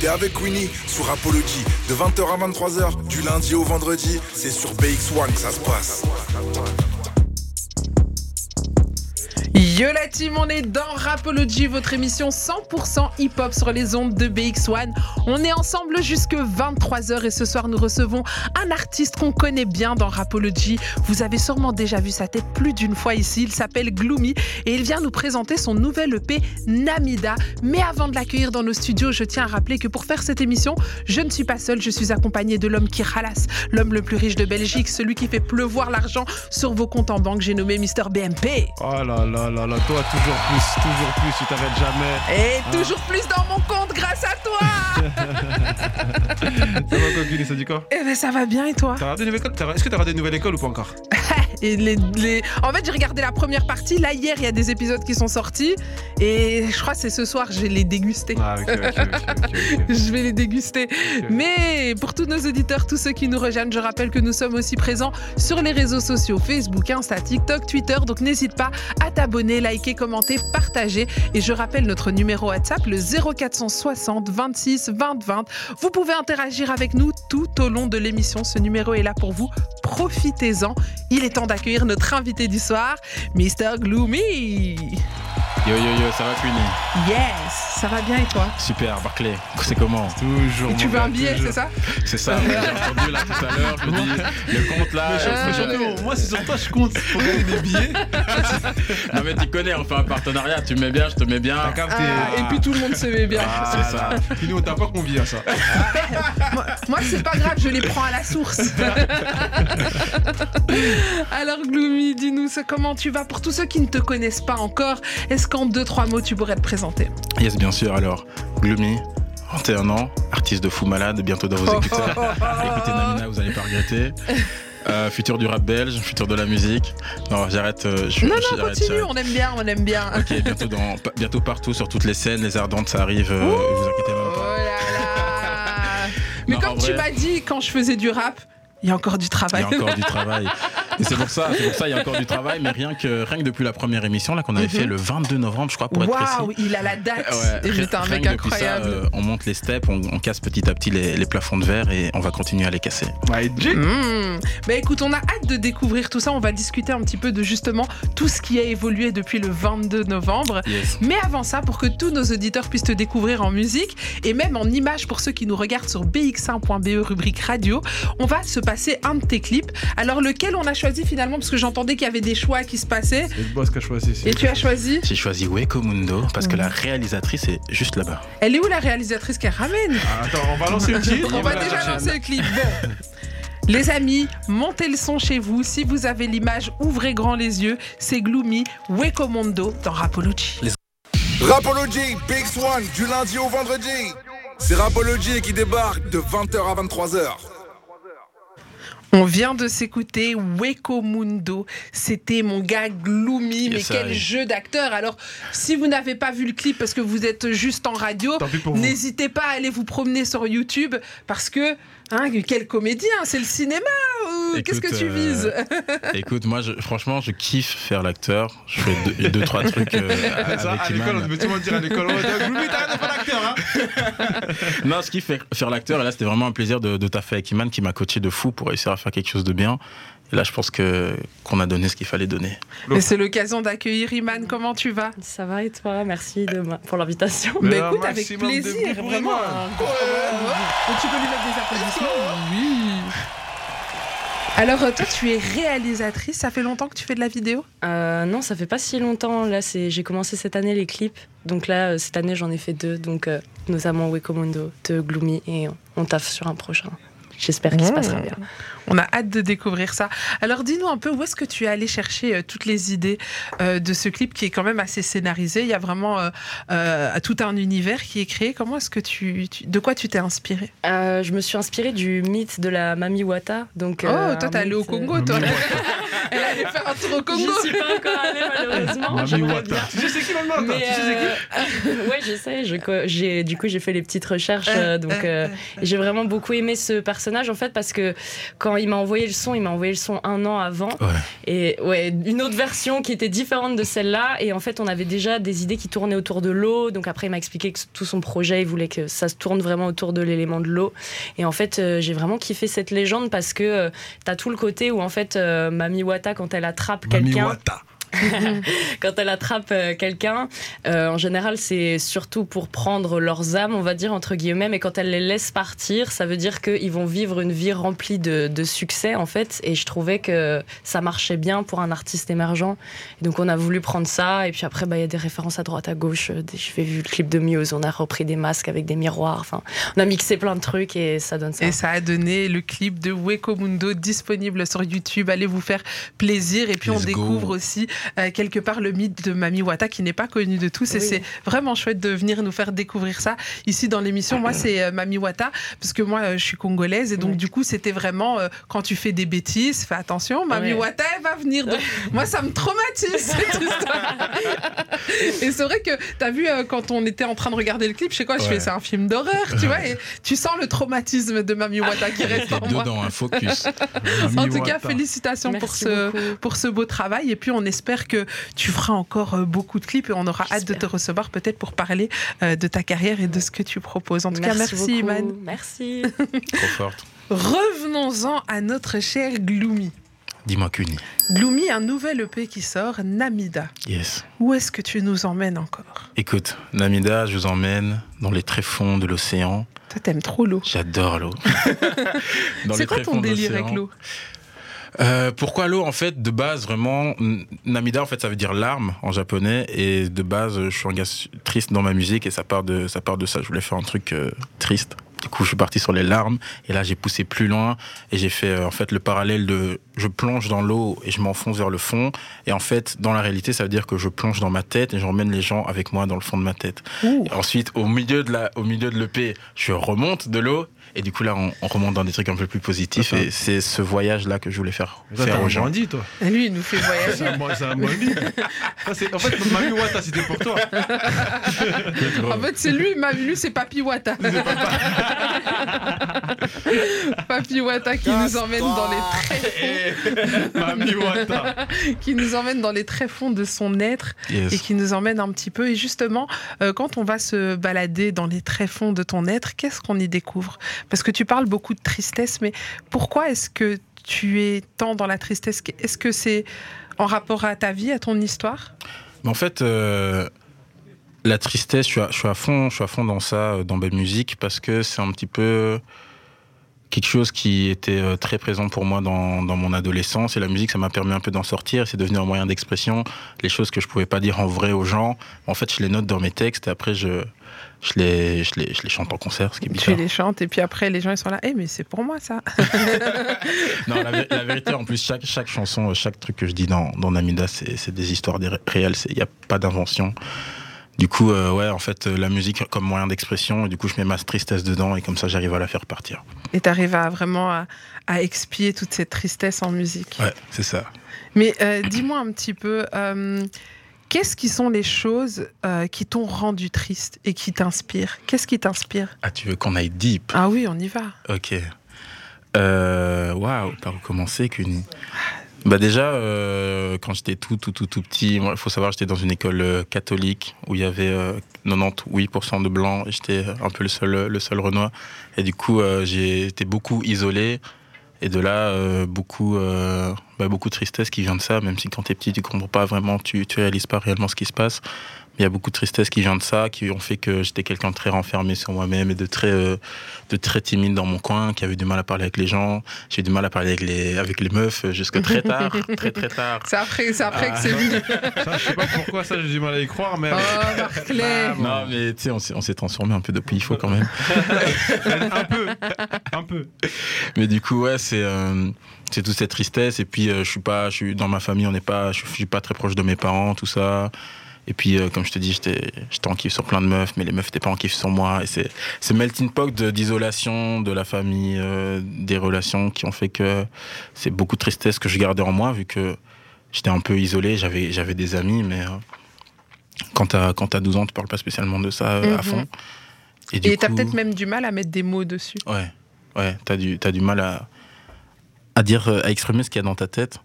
T'es avec Winnie sur Apology de 20h à 23h du lundi au vendredi. C'est sur BX1 que ça se passe. Yo la team, on est dans Rapology, votre émission 100% hip-hop sur les ondes de BX1. On est ensemble jusque 23h et ce soir nous recevons un artiste qu'on connaît bien dans Rapology. Vous avez sûrement déjà vu sa tête plus d'une fois ici. Il s'appelle Gloomy et il vient nous présenter son nouvel EP Namida. Mais avant de l'accueillir dans nos studios, je tiens à rappeler que pour faire cette émission, je ne suis pas seule, je suis accompagnée de l'homme qui ralasse, l'homme le plus riche de Belgique, celui qui fait pleuvoir l'argent sur vos comptes en banque. J'ai nommé Mister BMP. Oh là là là là, toi toujours plus, toujours plus, tu t'arrêtes jamais. Et toujours plus dans mon compte grâce à toi. Ça va Gulli, ça dit quoi Eh ben ça va bien et toi? Est-ce que t'as raté une nouvelle école ou pas encore? Et les, les- En fait, j'ai regardé la première partie. Là, hier, il y a des épisodes qui sont sortis. Et je crois que c'est ce soir, je vais les déguster. Ah. Je vais les déguster. Mais pour tous nos auditeurs, tous ceux qui nous rejoignent, je rappelle que nous sommes aussi présents sur les réseaux sociaux Facebook, Insta, TikTok, Twitter. Donc n'hésite pas à t'abonner, liker, commenter, partager. Et je rappelle notre numéro WhatsApp, le 0460 26 20 20. Vous pouvez interagir avec nous tout au long de l'émission. Ce numéro est là pour vous. Profitez-en. Il est temps d'accueillir notre invité du soir, Mr. Gloomy. Yo yo yo, ça va Queenie? Yes, ça va bien et toi Super, Barclay, c'est comment Toujours. Et tu veux un billet, c'est ça C'est ça, j'ai entendu là tout à l'heure, je me dis, le compte là... Euh, moi c'est sur toi je compte pour gagner des billets. Non mais tu connais, on fait un partenariat, tu me mets bien, je te mets bien. Ah, Et puis tout le monde se met bien. Ah, c'est ça. Nous on t'a pas convié à ça. Moi, moi, c'est pas grave, je les prends à la source. Alors Gloomy, dis-nous ce- comment tu vas? Pour tous ceux qui ne te connaissent pas encore, est-ce qu'en deux, trois mots, tu pourrais te présenter? Yes, bien sûr, alors, Gloomy, 21 ans, artiste de fou malade, bientôt dans vos écouteurs. Écoutez Namina, vous allez pas regretter. Euh, futur du rap belge, futur de la musique. Non, j'arrête. euh, Non, non, continue, on aime bien, on aime bien. Ok, bientôt, dans, bientôt partout, sur toutes les scènes, les ardentes, ça arrive, euh, vous inquiétez même Oh pas. là là Mais Non, comme tu m'as dit quand je faisais du rap, il y a encore du Il travail. y a encore du travail. Et c'est pour ça, c'est pour ça, il y a encore du travail, mais rien que, rien que depuis la première émission là qu'on avait Mhm. fait le 22 novembre, je crois, pour être Waouh, précis. il a la date. Ouais, j'étais un mec ça, incroyable. euh, on monte les steps, on, on casse petit à petit les, les plafonds de verre et on va continuer à les casser. Ouais. Mmh. Bah écoute, on a hâte de découvrir tout ça. On va discuter un petit peu de justement tout ce qui a évolué depuis le 22 novembre. Yes. Mais avant ça, pour que tous nos auditeurs puissent te découvrir en musique et même en images pour ceux qui nous regardent sur bx1.be E, rubrique radio, on va se passer un de tes clips. Alors lequel on a choisi finalement parce que j'entendais qu'il y avait des choix qui se passaient. C'est le boss qui a choisi. c'est Et tu as choisi J'ai choisi Weko Mundo parce que la réalisatrice est juste là-bas. Elle est où la réalisatrice qu'elle ramène Ah, Attends, on va lancer le titre. On va déjà lancer le clip. Bon. Les amis, montez le son chez vous. Si vous avez l'image, ouvrez grand les yeux. C'est Gloomy, Wekomondo dans Rapology. Rapology, BX1 du lundi au vendredi. C'est Rapology qui débarque de 20h à 23h. On vient de s'écouter Wekomundo. C'était mon gars Gloomy. Mais quel jeu d'acteur. Alors, si vous n'avez pas vu le clip parce que vous êtes juste en radio, n'hésitez pas à aller vous promener sur YouTube parce que, hein, quel comédien, c'est le cinéma ou qu'est-ce que tu euh, vises Écoute, moi, je- franchement, je kiffe faire l'acteur. Je fais deux, deux, trois trucs euh, Ça, avec à l'école, on peut tout le monde dire à l'école. Oh, t'arrêtes de faire l'acteur, hein Non, ce qui fait faire l'acteur, et là, c'était vraiment un plaisir de, de taffer avec Iman qui m'a coaché de fou pour réussir à faire quelque chose de bien. Et là, je pense que qu'on a donné ce qu'il fallait donner. Et c'est l'occasion d'accueillir Iman. Comment tu vas? Ça va et toi? Merci de ma- pour l'invitation. Mais Bah écoute, avec plaisir, vraiment. Iman. un- Et tu peux lui mettre des applaudissements? Oui. Alors, toi, tu es réalisatrice. Ça fait longtemps que tu fais de la vidéo? Euh, non, ça fait pas si longtemps. Là, c'est j'ai commencé cette année les clips. Donc là, euh, cette année, j'en ai fait deux. Donc euh, notamment Wekomondo de Gloomy et on taffe sur un prochain. J'espère qu'il se passera bien. On a hâte de découvrir ça. Alors, dis-nous un peu où est-ce que tu es allé chercher euh, toutes les idées euh, de ce clip qui est quand même assez scénarisé? Il y a vraiment euh, euh, tout un univers qui est créé. Comment est-ce que tu, tu- de quoi tu t'es inspiré Euh, je me suis inspirée du mythe de la Mami Wata. Donc, Oh, euh, toi, t'es allé au Congo, toi. Elle allait faire un tour au Congo. J'y suis pas encore allée malheureusement. Mami Wata. Tu sais qui toi Mais Tu sais qui? ouais, je sais. Je, j'ai, du coup, j'ai fait les petites recherches. euh, donc, euh, j'ai vraiment beaucoup aimé ce personnage en fait parce que quand quand il m'a envoyé le son, il m'a envoyé le son un an avant. Ouais. Et ouais, une autre version qui était différente de celle-là. Et en fait, on avait déjà des idées qui tournaient autour de l'eau. Donc après, il m'a expliqué que tout son projet, il voulait que ça se tourne vraiment autour de l'élément de l'eau. Et en fait, euh, j'ai vraiment kiffé cette légende parce que euh, t'as tout le côté où en fait, euh, Mami Wata, quand elle attrape quelqu'un. Wata. quand elle attrape euh, quelqu'un, euh, en général, c'est surtout pour prendre leurs âmes, on va dire, entre guillemets. Mais quand elle les laisse partir, ça veut dire qu'ils vont vivre une vie remplie de, de succès, en fait. Et je trouvais que ça marchait bien pour un artiste émergent. Et donc, on a voulu prendre ça. Et puis après, bah, il y a des références à droite, à gauche. Euh, des- J'ai vu le clip de Muse, on a repris des masques avec des miroirs. Enfin, on a mixé plein de trucs et ça donne ça. Et ça a donné le clip de Weko Mundo disponible sur YouTube. Allez vous faire plaisir. Et puis on go. découvre aussi euh, quelque part le mythe de Mami Wata qui n'est pas connu de tous. Et Oui. c'est vraiment chouette de venir nous faire découvrir ça ici dans l'émission. Moi, c'est euh, Mami Wata parce que moi, euh, je suis congolaise. Et donc, du coup, c'était vraiment euh, quand tu fais des bêtises, fais attention. Mami. Wata, elle va venir. Donc, moi, ça me traumatise cette histoire. et c'est vrai que tu as vu euh, quand on était en train de regarder le clip, je sais quoi, je fais c'est un film d'horreur, tu vois. Et tu sens le traumatisme de Mami Wata qui reste en moi. dedans, un focus. En tout cas, félicitations pour Merci ce, beaucoup. pour ce beau travail. Et puis, on espère que tu feras encore euh, beaucoup de clips et on aura hâte de te recevoir peut-être pour parler euh, de ta carrière et de ce que tu proposes. En tout cas, merci, beaucoup. Iman. Merci. Trop forte. Revenons-en à notre cher Gloomy. Dis-moi Kuni. Gloomy, un nouvel EP qui sort, Namida. Yes. Où est-ce que tu nous emmènes encore? Écoute, Namida, je vous emmène dans les tréfonds de l'océan. Toi, t'aimes trop l'eau. J'adore l'eau. C'est quoi ton délire avec l'eau? Euh, pourquoi l'eau En fait, de base, vraiment, Namida, en fait, ça veut dire larme en japonais. Et de base, je suis un gars triste dans ma musique et ça part de ça. Part de ça. Je voulais faire un truc euh, triste. Du coup, je suis parti sur les larmes. Et là, j'ai poussé plus loin et j'ai fait euh, en fait le parallèle de je plonge dans l'eau et je m'enfonce vers le fond. Et en fait, dans la réalité, ça veut dire que je plonge dans ma tête et j'emmène les gens avec moi dans le fond de ma tête. Ouh. Et ensuite, au milieu de la, au milieu de l'EP, je remonte de l'eau. Et du coup, là, on, on remonte dans des trucs un peu plus positifs. Et c'est ce voyage-là que je voulais faire, Toi, faire aux gens. bandit, toi. Et Lui, il nous fait voyager. C'est un, un bandit. En fait, Mami Wata, c'était pour toi. En fait, c'est lui, ma lui, c'est Papi Wata. Papi Wata qui nous emmène dans les tréfonds, Mami Wata. qui nous emmène dans les tréfonds de son être Yes. et qui nous emmène un petit peu. Et justement, euh, quand on va se balader dans les tréfonds de ton être, qu'est-ce qu'on y découvre? Parce que tu parles beaucoup de tristesse, mais pourquoi est-ce que tu es tant dans la tristesse? Est-ce que c'est en rapport à ta vie, à ton histoire? Mais en fait, euh, la tristesse, je suis, à, je suis à fond, je suis à fond dans ça, euh, dans ma musique, parce que c'est un petit peu quelque chose qui était euh, très présent pour moi dans, dans mon adolescence. Et la musique, ça m'a permis un peu d'en sortir. C'est devenu un moyen d'expression. Les choses que je pouvais pas dire en vrai aux gens, en fait, je les note dans mes textes et après, je, je, les, je, les, je les chante en concert, ce qui est Tu bizarre. les chantes et puis après, les gens ils sont là. Eh, mais c'est pour moi ça Non, la, vé- la vérité, en plus, chaque, chaque chanson, chaque truc que je dis dans, dans Namida, c'est des histoires réelles, il n'y a pas d'invention. Du coup, euh, ouais, en fait, euh, la musique comme moyen d'expression, et du coup, je mets ma tristesse dedans, et comme ça, j'arrive à la faire partir. Et tu arrives à vraiment à, à expier toute cette tristesse en musique. Ouais, c'est ça. Mais euh, dis-moi un petit peu, euh, qu'est-ce qui sont les choses qui t'ont rendu triste et qui t'inspirent? Qu'est-ce qui t'inspire? Ah, tu veux qu'on aille deep? Ah oui, on y va. Ok. Waouh, par où commencer qu'une. Bah déjà, euh, quand j'étais tout, tout, tout, tout petit, il faut savoir, j'étais dans une école euh, catholique où il y avait euh, 98% de blancs j'étais un peu le seul, le seul Renoir. Et du coup, euh, j'ai été beaucoup isolé. Et de là, euh, beaucoup, euh, bah, beaucoup de tristesse qui vient de ça, même si quand t'es petit, tu comprends pas vraiment, tu, tu réalises pas réellement ce qui se passe. Il y a beaucoup de tristesse qui vient de ça, qui ont fait que j'étais quelqu'un de très renfermé sur moi-même et de très, euh, de très timide dans mon coin, qui avait du mal à parler avec les gens. J'ai eu du mal à parler avec les, avec les meufs jusque très tard, très très tard. C'est après, c'est après Ah. que c'est venu. Ça, je sais pas pourquoi ça, j'ai du mal à y croire, mais Oh, Barclay Non, mais tu sais, on s'est- on s'est transformé un peu depuis, il faut quand même. un peu, un peu. Mais du coup, ouais, c'est euh, c'est toute cette tristesse. Et puis, euh, je suis pas, je suis dans ma famille, on n'est pas, je suis pas très proche de mes parents, tout ça. Et puis, euh, comme je te dis, j'étais en kiff sur plein de meufs, mais les meufs n'étaient pas en kiff sur moi. Et c'est ce melting pot d'isolation de la famille, euh, des relations qui ont fait que c'est beaucoup de tristesse que je gardais en moi, vu que j'étais un peu isolé. J'avais des amis, mais euh, quand t'as quand t'as 12 ans, tu parles pas spécialement de ça euh, à Mhm. fond. Et t'as coup- peut-être même du mal à mettre des mots dessus. Ouais, ouais, t'as du, t'as du mal à, à dire, à exprimer ce qu'il y a dans ta tête.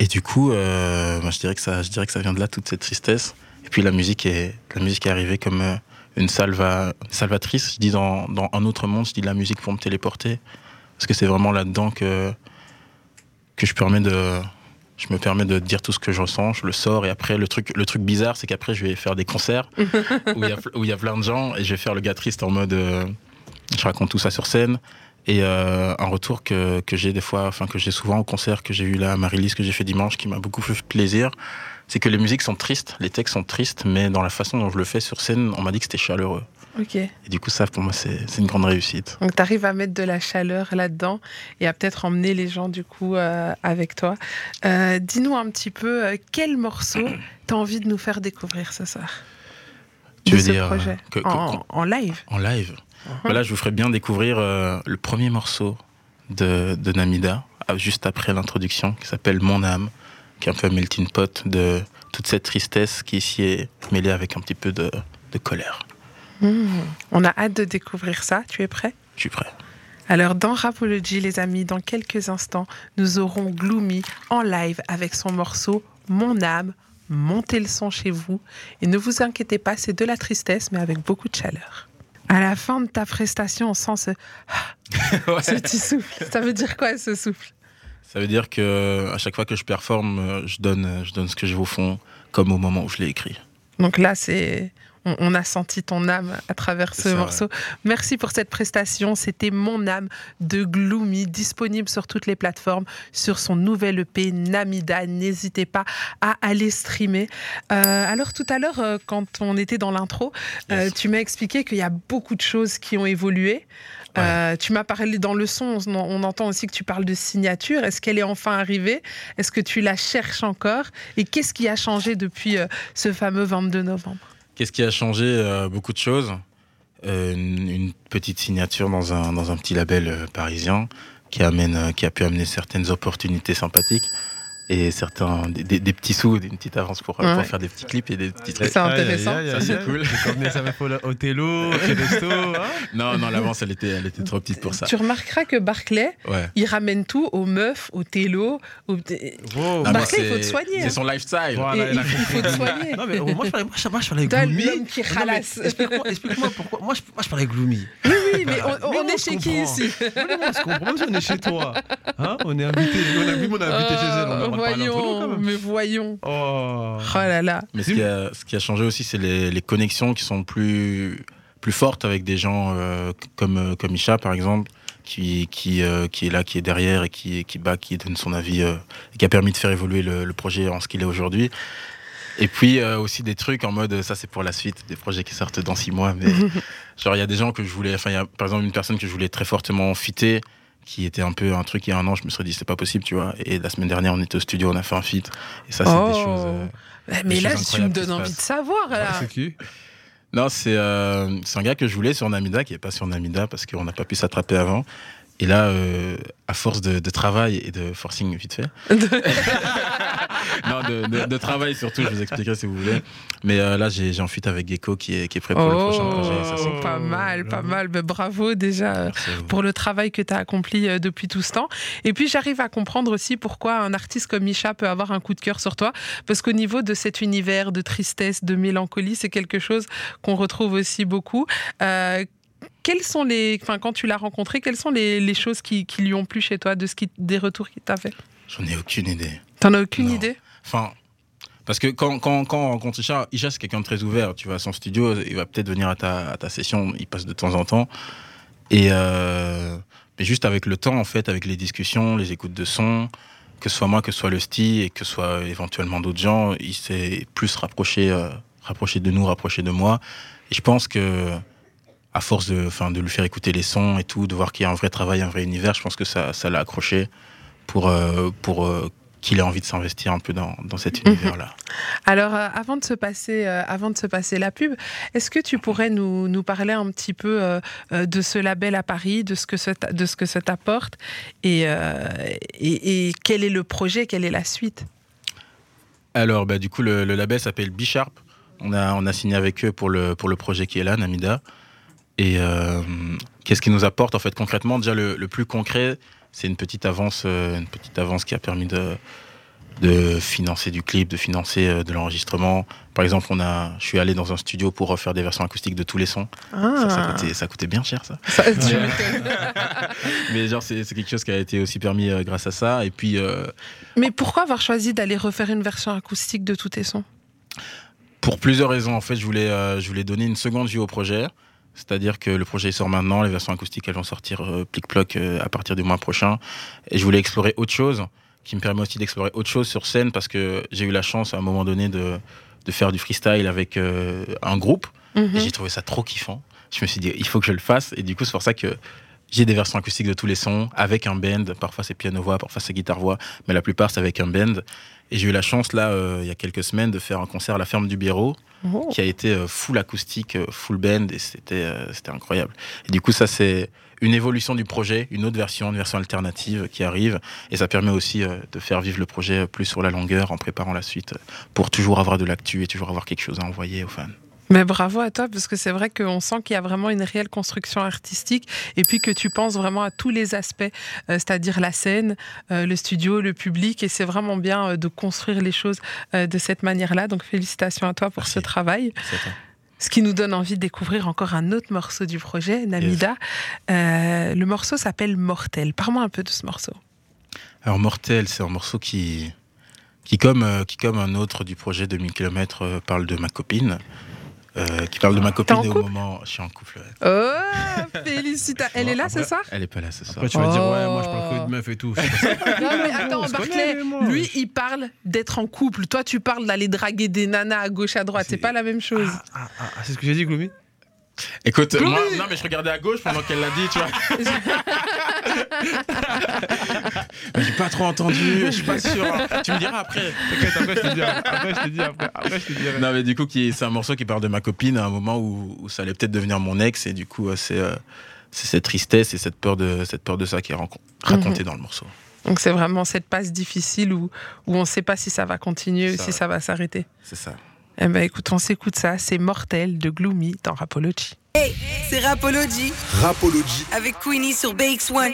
Et du coup, je, dirais que ça, je dirais que ça vient de là, toute cette tristesse. Et puis la musique est, la musique est arrivée comme une, salva, salvatrice. Je dis dans, dans, un autre monde, je dis la musique pour me téléporter. Parce que c'est vraiment là-dedans que, que je, permets de, je me permets de dire tout ce que je ressens, je le sors. Et après, le truc, le truc bizarre, c'est qu'après, je vais faire des concerts où il y, a plein de gens et je vais faire le gars triste en mode. Euh, je raconte tout ça sur scène. Et euh, un retour que, que j'ai des fois, enfin que j'ai souvent au concert que j'ai eu là à Marie-Lise, que j'ai fait dimanche, qui m'a beaucoup fait plaisir, c'est que les musiques sont tristes, les textes sont tristes, mais dans la façon dont je le fais sur scène, on m'a dit que c'était chaleureux. Ok. Et du coup, ça, pour moi, c'est une grande réussite. Donc, tu arrives à mettre de la chaleur là-dedans et à peut-être emmener les gens, du coup, euh, avec toi. Euh, dis-nous un petit peu, quel morceau tu as envie de nous faire découvrir ce soir? Tu veux dire projet en, live En live. Uh-huh. Voilà, je vous ferai bien découvrir le premier morceau de, de Namida, juste après l'introduction, qui s'appelle Mon âme, qui est un peu un melting pot de toute cette tristesse qui ici est mêlée avec un petit peu de, de colère. Hmm. On a hâte de découvrir ça. Tu es prêt? Je suis prêt. Alors dans Rapology, les amis, dans quelques instants, nous aurons Gloomy en live avec son morceau Mon âme. Montez le son chez vous. Et ne vous inquiétez pas, c'est de la tristesse, mais avec beaucoup de chaleur. À la fin de ta prestation, on sent ce, ce petit souffle. Ça veut dire quoi ce souffle? Ça veut dire que à chaque fois que je performe, je donne, je donne ce que j'ai au fond, comme au moment où je l'ai écrit. Donc là, c'est on, a senti ton âme à travers ce morceau. Merci pour cette prestation. C'était Mon âme de Gloomy, disponible sur toutes les plateformes, sur son nouvel EP Namida. N'hésitez pas à aller streamer. Euh, alors tout à l'heure, euh, quand on était dans l'intro, euh, tu m'as expliqué qu'il y a beaucoup de choses qui ont évolué. tu m'as parlé dans le son, on, entend aussi que tu parles de signature. Est-ce qu'elle est enfin arrivée? Est-ce que tu la cherches encore? Et qu'est-ce qui a changé depuis ce fameux 22 novembre? Qu'est-ce qui a changé euh, Beaucoup de choses. Euh, une, petite signature dans un, petit label euh, parisien qui a pu amener certaines opportunités sympathiques et certains des, des, petits sous, une petite avance pour, pour, faire des petits clips et des petits trucs. C'est intéressant. ça c'est cool. Comme ça au télo, au resto. Hein non, non, l'avance elle était, elle était trop petite pour ça. Tu remarqueras que Barclay, il ramène tout aux meufs, aux télo. Au... Barclay, il faut te soigner. C'est hein. son lifestyle. Voilà, il, faut te soigner. Non, mais moi je parlais, moi, je parlais gloomy. L'homme qui ralasse. Explique-moi pourquoi. Moi je, moi je parlais gloomy. Oui, mais on, est chez qui ici On se comprend, on est chez toi. Hein on est invité, on a vu mon invité chez elle voyons, mais voyons. Oh. oh là là. Mais ce qui a, ce qui a changé aussi, c'est les, les, connexions qui sont plus, plus fortes avec des gens euh, comme, euh, comme Isha, par exemple, qui, qui, euh, qui est là, qui est derrière et qui, qui bat, qui donne son avis, et qui a permis de faire évoluer le, le projet en ce qu'il est aujourd'hui. Et puis aussi des trucs en mode, ça c'est pour la suite, des projets qui sortent dans six mois. Mais genre, il y a des gens que je voulais, enfin, il y a par exemple une personne que je voulais très fortement fitter qui était un peu un truc il y a un an, je me serais dit c'est pas possible, tu vois. Et la semaine dernière, on était au studio, on a fait un feat. Et ça, c'est des oh. choses. Euh, mais là, tu me donnes envie de savoir. Là. c'est qui? Non, c'est euh, un gars que je voulais sur Namida, qui est pas sur Namida parce qu'on n'a pas pu s'attraper avant. Et là, euh, à force de, travail et de forcing vite fait. non, de, travail surtout, je vous expliquerai si vous voulez. Mais euh, là, j'ai en fuite avec Gecko qui est, qui est prêt pour le prochain oh, projet. Ça, pas mal, pas mal. Ben, bravo déjà euh, pour le travail que tu as accompli depuis tout ce temps. Et puis, j'arrive à comprendre aussi pourquoi un artiste comme Misha peut avoir un coup de cœur sur toi. Parce qu'au niveau de cet univers de tristesse, de mélancolie, c'est quelque chose qu'on retrouve aussi beaucoup quels sont les, enfin, quand tu l'as rencontré, quelles sont les, choses qui, lui ont plu chez toi, de ce qui, des retours qu'il t'a fait J'en ai aucune idée. T'en as aucune idée? Enfin, parce que quand, quand, quand on rencontre Isha, Isha c'est quelqu'un de très ouvert. Tu vas à son studio, il va peut-être venir à ta, à ta, session, il passe de temps en temps. Et euh, mais juste avec le temps, en fait, avec les discussions, les écoutes de son, que ce soit moi, que ce soit le style et que ce soit éventuellement d'autres gens, il s'est plus rapproché, euh, rapproché de nous, rapproché de moi. Et je pense que à force de, enfin, de lui faire écouter les sons et tout, de voir qu'il y a un vrai travail, un vrai univers, je pense que ça, ça l'a accroché pour, euh, pour euh, qu'il ait envie de s'investir un peu dans, dans cet univers-là. Alors, euh, avant, de se passer, avant de se passer la pub, est-ce que tu pourrais nous, nous parler un petit peu de ce label à Paris, de ce que ça, de ce que ça t'apporte et, et, et, quel est le projet, quelle est la suite? Alors, bah, du coup, le, le label s'appelle B-Sharp. On a, on a signé avec eux pour le, pour le projet qui est là, Namida. Et euh, qu'est-ce qui nous apporte en fait concrètement? Déjà le, plus concret, c'est une petite avance, euh, une petite avance qui a permis de, de financer du clip, de financer euh, de l'enregistrement. Par exemple, on a, je suis allé dans un studio pour refaire des versions acoustiques de tous les sons. Ça, ça Ah. coûtait, ça coûtait bien cher, ça. Ça. Mais genre, c'est c'est quelque chose qui a été aussi permis euh, grâce à ça. Et puis, euh, Mais pourquoi avoir choisi d'aller refaire une version acoustique de tous tes sons? Pour plusieurs raisons, en fait, je voulais, euh, je voulais donner une seconde vie au projet. C'est-à-dire que le projet sort maintenant, les versions acoustiques elles vont sortir euh, plic-ploc euh, à partir du mois prochain. Et je voulais explorer autre chose, qui me permet aussi d'explorer autre chose sur scène, parce que j'ai eu la chance à un moment donné de, de faire du freestyle avec euh, un groupe. Mhm. Et j'ai trouvé ça trop kiffant. Je me suis dit, il faut que je le fasse. Et du coup, c'est pour ça que j'ai des versions acoustiques de tous les sons, avec un band. Parfois, c'est piano-voix, parfois, c'est guitare-voix. Mais la plupart, c'est avec un band. Et j'ai eu la chance, là, euh, il y a quelques semaines, de faire un concert à la ferme du Biérot, Oh. qui a été euh, full acoustique, euh, full band. Et c'était c'était incroyable. Et du coup, ça, c'est une évolution du projet, une autre version, une version alternative qui arrive. Et ça permet aussi de faire vivre le projet plus sur la longueur en préparant la suite, pour toujours avoir de l'actu et toujours avoir quelque chose à envoyer aux fans. Mais bravo à toi, parce que c'est vrai qu'on sent qu'il y a vraiment une réelle construction artistique et puis que tu penses vraiment à tous les aspects, euh, c'est-à-dire la scène, euh, le studio, le public, et c'est vraiment bien euh, de construire les choses de cette manière-là. Donc félicitations à toi pour Merci. ce travail. Ce qui nous donne envie de découvrir encore un autre morceau du projet, Namida. Le morceau s'appelle Mortel. Parle-moi un peu de ce morceau. Alors Mortel, c'est un morceau qui, qui comme, qui comme un autre du projet 2000 km parle de ma copine. Euh, qui parle de ma copine et au moment. Je suis en couple. ouais. Oh, félicitations. Elle est là, c'est ça Elle est pas là ce soir. Après, tu vas dire, Oh. ouais, moi je parle que de meufs et tout. C'est pas ça. Non, mais attends, Barclay, lui, il parle d'être en couple. Toi, tu parles d'aller draguer des nanas à gauche, à droite. C'est pas la même chose. Ah, ah, ah, c'est ce que j'ai dit, Gloomy Écoute, moi, non mais je regardais à gauche pendant qu'elle l'a dit, tu vois. Mais J'ai pas trop entendu, je suis pas sûr. Tu me diras après. T'inquiète, après je te dis après. je te dis après. Après je te dirai. Non mais du coup, c'est un morceau qui parle de ma copine à un moment où, où ça allait peut-être devenir mon ex et du coup, euh, c'est euh, c'est cette tristesse et cette peur de cette peur de ça qui est rancon- racontée dans le morceau. Donc, c'est vraiment cette passe difficile où, où on ne sait pas si ça va continuer ou si ça va s'arrêter. C'est ça. Eh ben, écoute, on s'écoute ça. C'est Mortel de Gloomy dans Rapology. Hey, c'est Rapology Rapology. avec Queenie sur BX1.